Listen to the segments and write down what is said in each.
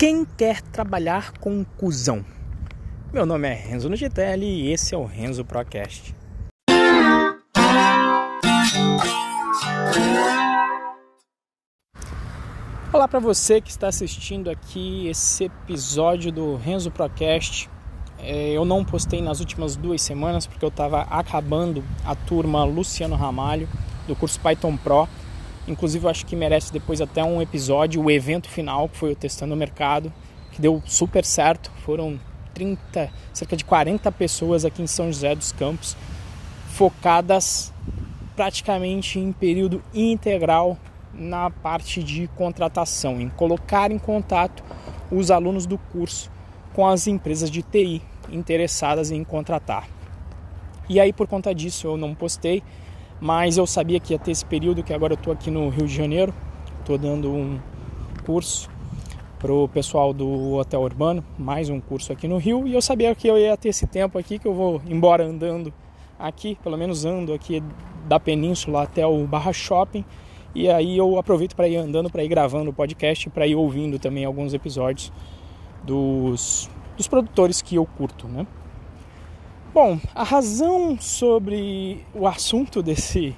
Quem quer trabalhar com cuzão? Meu nome é Renzo Nugitelli e esse é o Renzo Procast. Olá para você que está assistindo aqui esse episódio do Renzo Procast. É, eu não postei nas últimas duas semanas porque eu estava acabando a turma Luciano Ramalho do curso Python Pro Inclusive, eu acho que merece depois até um episódio, o evento final, que foi o Testando o Mercado, que deu super certo. Foram 30, cerca de 40 pessoas aqui em São José dos Campos, focadas praticamente em período integral na parte de contratação, em colocar em contato os alunos do curso com as empresas de TI interessadas em contratar. E aí, por conta disso, eu não postei mas eu sabia que ia ter esse período que agora eu estou aqui no Rio de Janeiro, estou dando um curso para o pessoal do Hotel Urbano, mais um curso aqui no Rio, e eu sabia que eu ia ter esse tempo aqui, que eu vou embora andando aqui, pelo menos ando aqui da Península até o Barra Shopping, e aí eu aproveito para ir andando, para ir gravando o podcast, para ir ouvindo também alguns episódios dos, dos produtores que eu curto, né? Bom, a razão sobre o assunto desse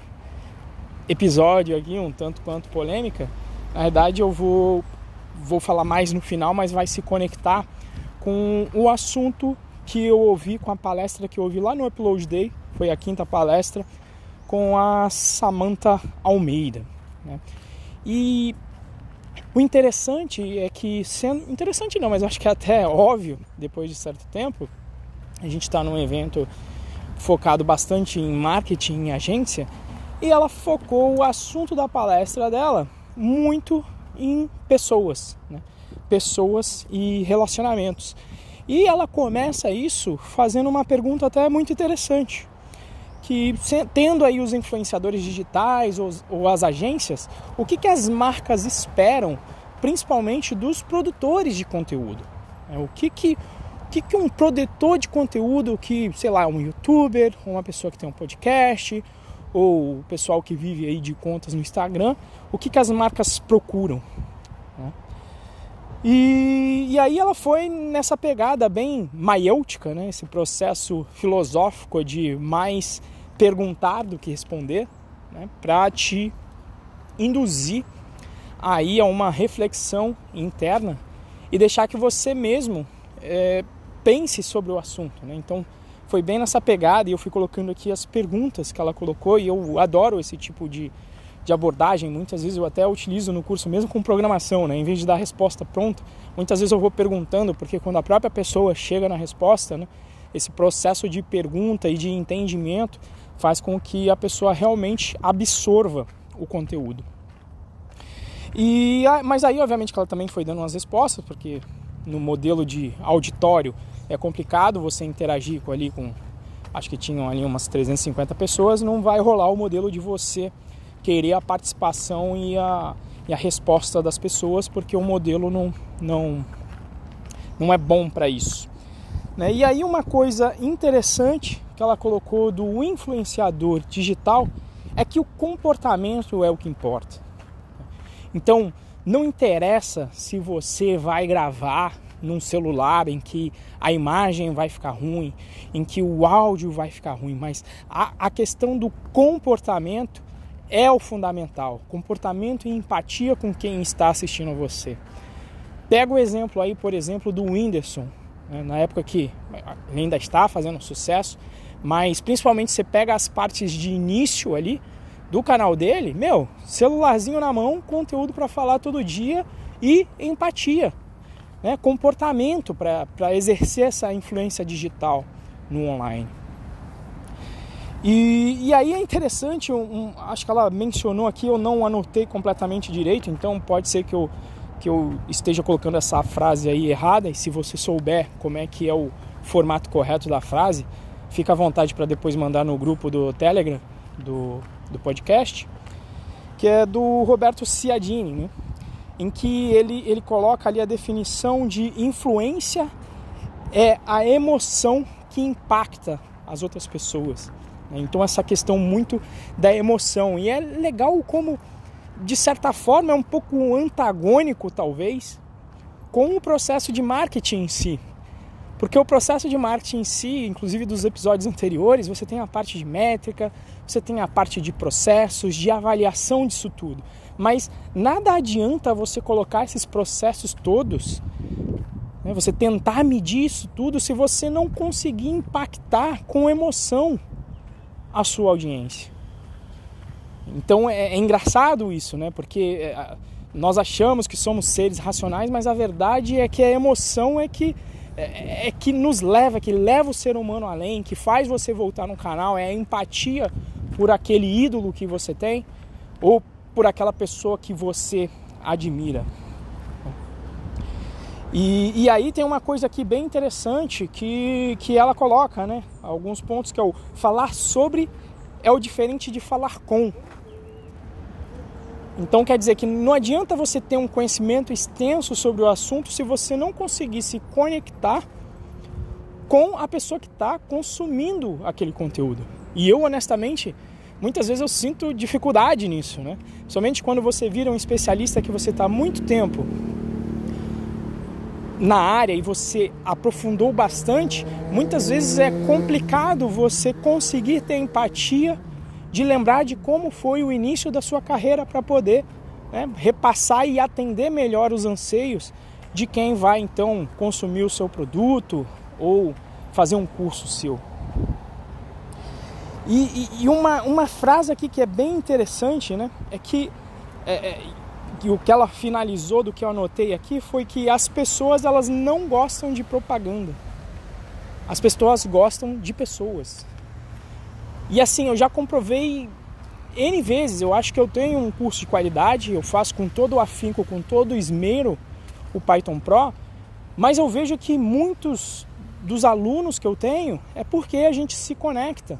episódio aqui, um tanto quanto polêmica, na verdade eu vou, vou falar mais no final, mas vai se conectar com o assunto que eu ouvi com a palestra que eu ouvi lá no Upload Day, foi a quinta palestra, com a Samantha Almeida. Né? E o interessante é que, sendo interessante não, mas acho que é até óbvio, depois de certo tempo, a gente está num evento focado bastante em marketing, em agência, e ela focou o assunto da palestra dela muito em pessoas, né? pessoas e relacionamentos. E ela começa isso fazendo uma pergunta até muito interessante, que tendo aí os influenciadores digitais ou, ou as agências, o que, que as marcas esperam, principalmente dos produtores de conteúdo? É, o que, que que, que um produtor de conteúdo, que, sei lá, um youtuber, ou uma pessoa que tem um podcast, ou o pessoal que vive aí de contas no Instagram, o que, que as marcas procuram. Né? E, e aí ela foi nessa pegada bem maiêutica, né? esse processo filosófico de mais perguntar do que responder, né? para te induzir aí a uma reflexão interna e deixar que você mesmo é, pense sobre o assunto. Né? Então foi bem nessa pegada e eu fui colocando aqui as perguntas que ela colocou e eu adoro esse tipo de, de abordagem. Muitas vezes eu até utilizo no curso mesmo com programação, né? em vez de dar a resposta pronta, muitas vezes eu vou perguntando, porque quando a própria pessoa chega na resposta, né? esse processo de pergunta e de entendimento faz com que a pessoa realmente absorva o conteúdo. E, mas aí, obviamente, que ela também foi dando umas respostas, porque no modelo de auditório é complicado você interagir com ali com acho que tinham ali umas 350 pessoas, não vai rolar o modelo de você querer a participação e a, e a resposta das pessoas, porque o modelo não, não, não é bom para isso. Né? E aí uma coisa interessante que ela colocou do influenciador digital é que o comportamento é o que importa. Então, não interessa se você vai gravar num celular em que a imagem vai ficar ruim, em que o áudio vai ficar ruim, mas a, a questão do comportamento é o fundamental. Comportamento e empatia com quem está assistindo a você. Pega o exemplo aí, por exemplo, do Whindersson, né, na época que ele ainda está fazendo sucesso, mas principalmente você pega as partes de início ali, do canal dele, meu, celularzinho na mão, conteúdo para falar todo dia e empatia, né? comportamento para exercer essa influência digital no online. E, e aí é interessante, um, um, acho que ela mencionou aqui, eu não anotei completamente direito, então pode ser que eu, que eu esteja colocando essa frase aí errada, e se você souber como é que é o formato correto da frase, fica à vontade para depois mandar no grupo do Telegram, do do podcast, que é do Roberto Ciadini, né? Em que ele, ele coloca ali a definição de influência é a emoção que impacta as outras pessoas. Né? Então essa questão muito da emoção e é legal como de certa forma é um pouco antagônico talvez com o processo de marketing em si. Porque o processo de marketing em si, inclusive dos episódios anteriores, você tem a parte de métrica, você tem a parte de processos, de avaliação disso tudo. Mas nada adianta você colocar esses processos todos, né, você tentar medir isso tudo, se você não conseguir impactar com emoção a sua audiência. Então é, é engraçado isso, né? Porque é, nós achamos que somos seres racionais, mas a verdade é que a emoção é que é, é, que nos leva, que leva o ser humano além, que faz você voltar no canal, é a empatia por aquele ídolo que você tem ou por aquela pessoa que você admira. E, e, aí tem uma coisa aqui bem interessante que, que ela coloca, né? Alguns pontos que é o falar sobre é o diferente de falar com. Então quer dizer que não adianta você ter um conhecimento extenso sobre o assunto se você não conseguir se conectar com a pessoa que está consumindo aquele conteúdo. E eu honestamente, muitas vezes eu sinto dificuldade nisso, né? Somente quando você vira um especialista que você está muito tempo na área e você aprofundou bastante, muitas vezes é complicado você conseguir ter empatia de lembrar de como foi o início da sua carreira para poder né, repassar e atender melhor os anseios de quem vai então consumir o seu produto ou fazer um curso seu. E, e, e uma, uma frase aqui que é bem interessante, né, é que, é, é, que o que ela finalizou do que eu anotei aqui foi que as pessoas elas não gostam de propaganda. As pessoas gostam de pessoas. E assim, eu já comprovei N vezes, eu acho que eu tenho um curso de qualidade, eu faço com todo o afinco, com todo o esmero o Python Pro, mas eu vejo que muitos dos alunos que eu tenho é porque a gente se conecta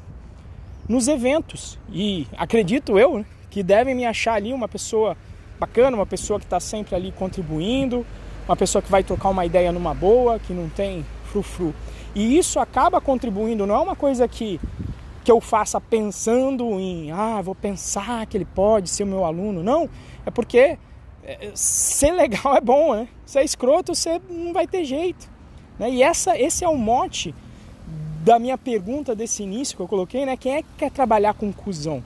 nos eventos. E acredito eu né, que devem me achar ali uma pessoa bacana, uma pessoa que está sempre ali contribuindo, uma pessoa que vai trocar uma ideia numa boa, que não tem frufru. E isso acaba contribuindo, não é uma coisa que que eu faça pensando em, ah, vou pensar que ele pode ser o meu aluno. Não, é porque é, ser legal é bom, né? Ser escroto, você não vai ter jeito. Né? E essa, esse é o mote da minha pergunta desse início que eu coloquei, né? Quem é que quer trabalhar com cuzão?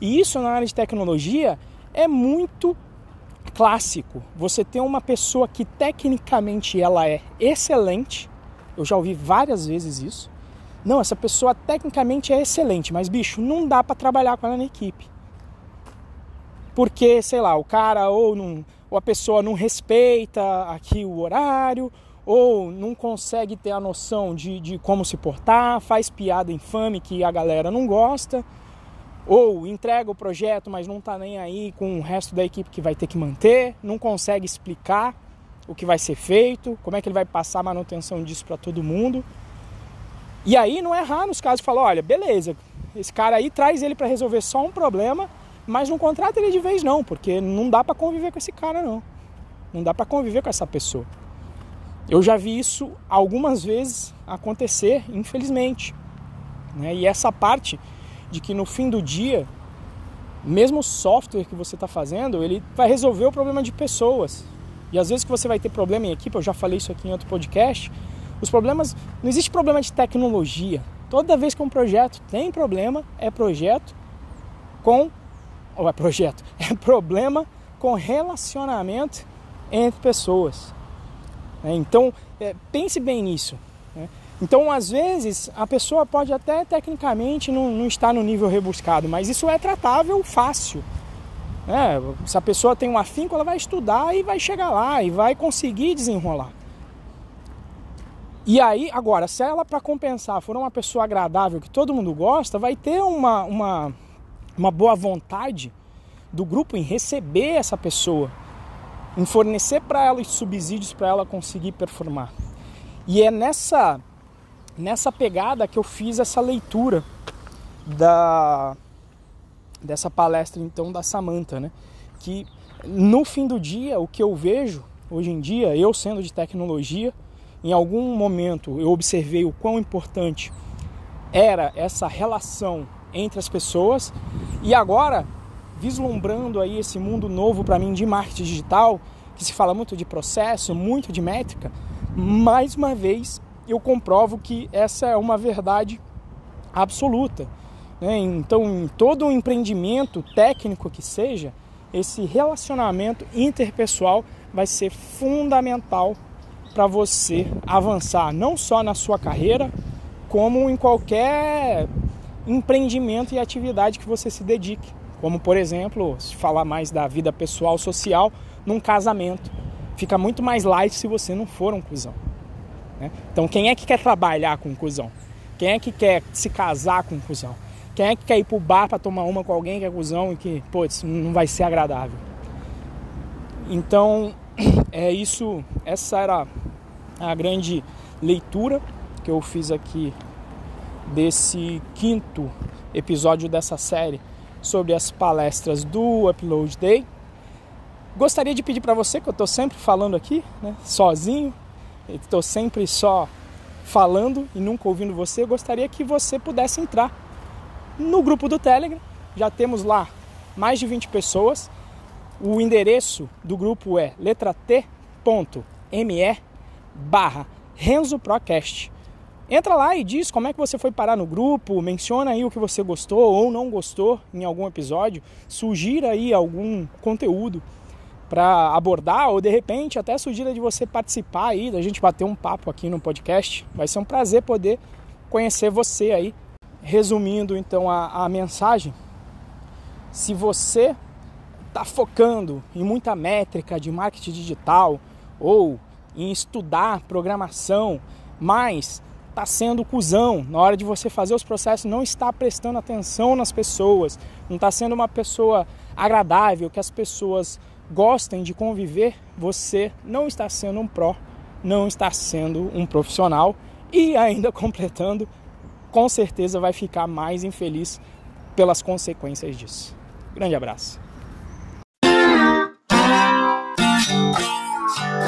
E isso na área de tecnologia é muito clássico. Você tem uma pessoa que tecnicamente ela é excelente, eu já ouvi várias vezes isso, não, essa pessoa tecnicamente é excelente, mas bicho, não dá para trabalhar com ela na equipe. Porque, sei lá, o cara ou, não, ou a pessoa não respeita aqui o horário, ou não consegue ter a noção de, de como se portar, faz piada infame que a galera não gosta, ou entrega o projeto, mas não tá nem aí com o resto da equipe que vai ter que manter, não consegue explicar o que vai ser feito, como é que ele vai passar a manutenção disso para todo mundo. E aí não é errar nos casos falar, olha, beleza, esse cara aí traz ele para resolver só um problema, mas não contrata ele de vez não, porque não dá para conviver com esse cara não. Não dá para conviver com essa pessoa. Eu já vi isso algumas vezes acontecer, infelizmente. Né? E essa parte de que no fim do dia, mesmo o software que você está fazendo, ele vai resolver o problema de pessoas. E às vezes que você vai ter problema em equipe, eu já falei isso aqui em outro podcast, os problemas, não existe problema de tecnologia. Toda vez que um projeto tem problema, é projeto com ou é projeto, é problema com relacionamento entre pessoas. É, então, é, pense bem nisso. Né? Então, às vezes, a pessoa pode até tecnicamente não, não estar no nível rebuscado, mas isso é tratável fácil. É, se a pessoa tem um afinco, ela vai estudar e vai chegar lá e vai conseguir desenrolar. E aí, agora, se ela para compensar for uma pessoa agradável que todo mundo gosta, vai ter uma, uma, uma boa vontade do grupo em receber essa pessoa, em fornecer para ela os subsídios para ela conseguir performar. E é nessa nessa pegada que eu fiz essa leitura da dessa palestra então da Samantha, né? Que no fim do dia o que eu vejo hoje em dia, eu sendo de tecnologia, em algum momento eu observei o quão importante era essa relação entre as pessoas e agora vislumbrando aí esse mundo novo para mim de marketing digital, que se fala muito de processo, muito de métrica, mais uma vez eu comprovo que essa é uma verdade absoluta. Né? Então, em todo empreendimento técnico que seja, esse relacionamento interpessoal vai ser fundamental para você avançar não só na sua carreira, como em qualquer empreendimento e atividade que você se dedique. Como, por exemplo, se falar mais da vida pessoal, social, num casamento. Fica muito mais light se você não for um cuzão. Né? Então, quem é que quer trabalhar com um cuzão? Quem é que quer se casar com um cuzão? Quem é que quer ir pro bar para tomar uma com alguém que é cuzão e que, putz, não vai ser agradável? Então, é isso, essa era a grande leitura que eu fiz aqui desse quinto episódio dessa série sobre as palestras do Upload Day. Gostaria de pedir para você, que eu estou sempre falando aqui, né, sozinho, estou sempre só falando e nunca ouvindo você, gostaria que você pudesse entrar no grupo do Telegram. Já temos lá mais de 20 pessoas. O endereço do grupo é letra t.me barra Renzo Procast. Entra lá e diz como é que você foi parar no grupo, menciona aí o que você gostou ou não gostou em algum episódio, sugira aí algum conteúdo para abordar ou de repente até sugira de você participar aí, da gente bater um papo aqui no podcast. Vai ser um prazer poder conhecer você aí. Resumindo então a, a mensagem, se você está focando em muita métrica de marketing digital ou em estudar programação, mas está sendo cuzão na hora de você fazer os processos, não está prestando atenção nas pessoas, não está sendo uma pessoa agradável, que as pessoas gostem de conviver, você não está sendo um pró, não está sendo um profissional e ainda completando, com certeza vai ficar mais infeliz pelas consequências disso. Grande abraço.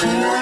Yeah.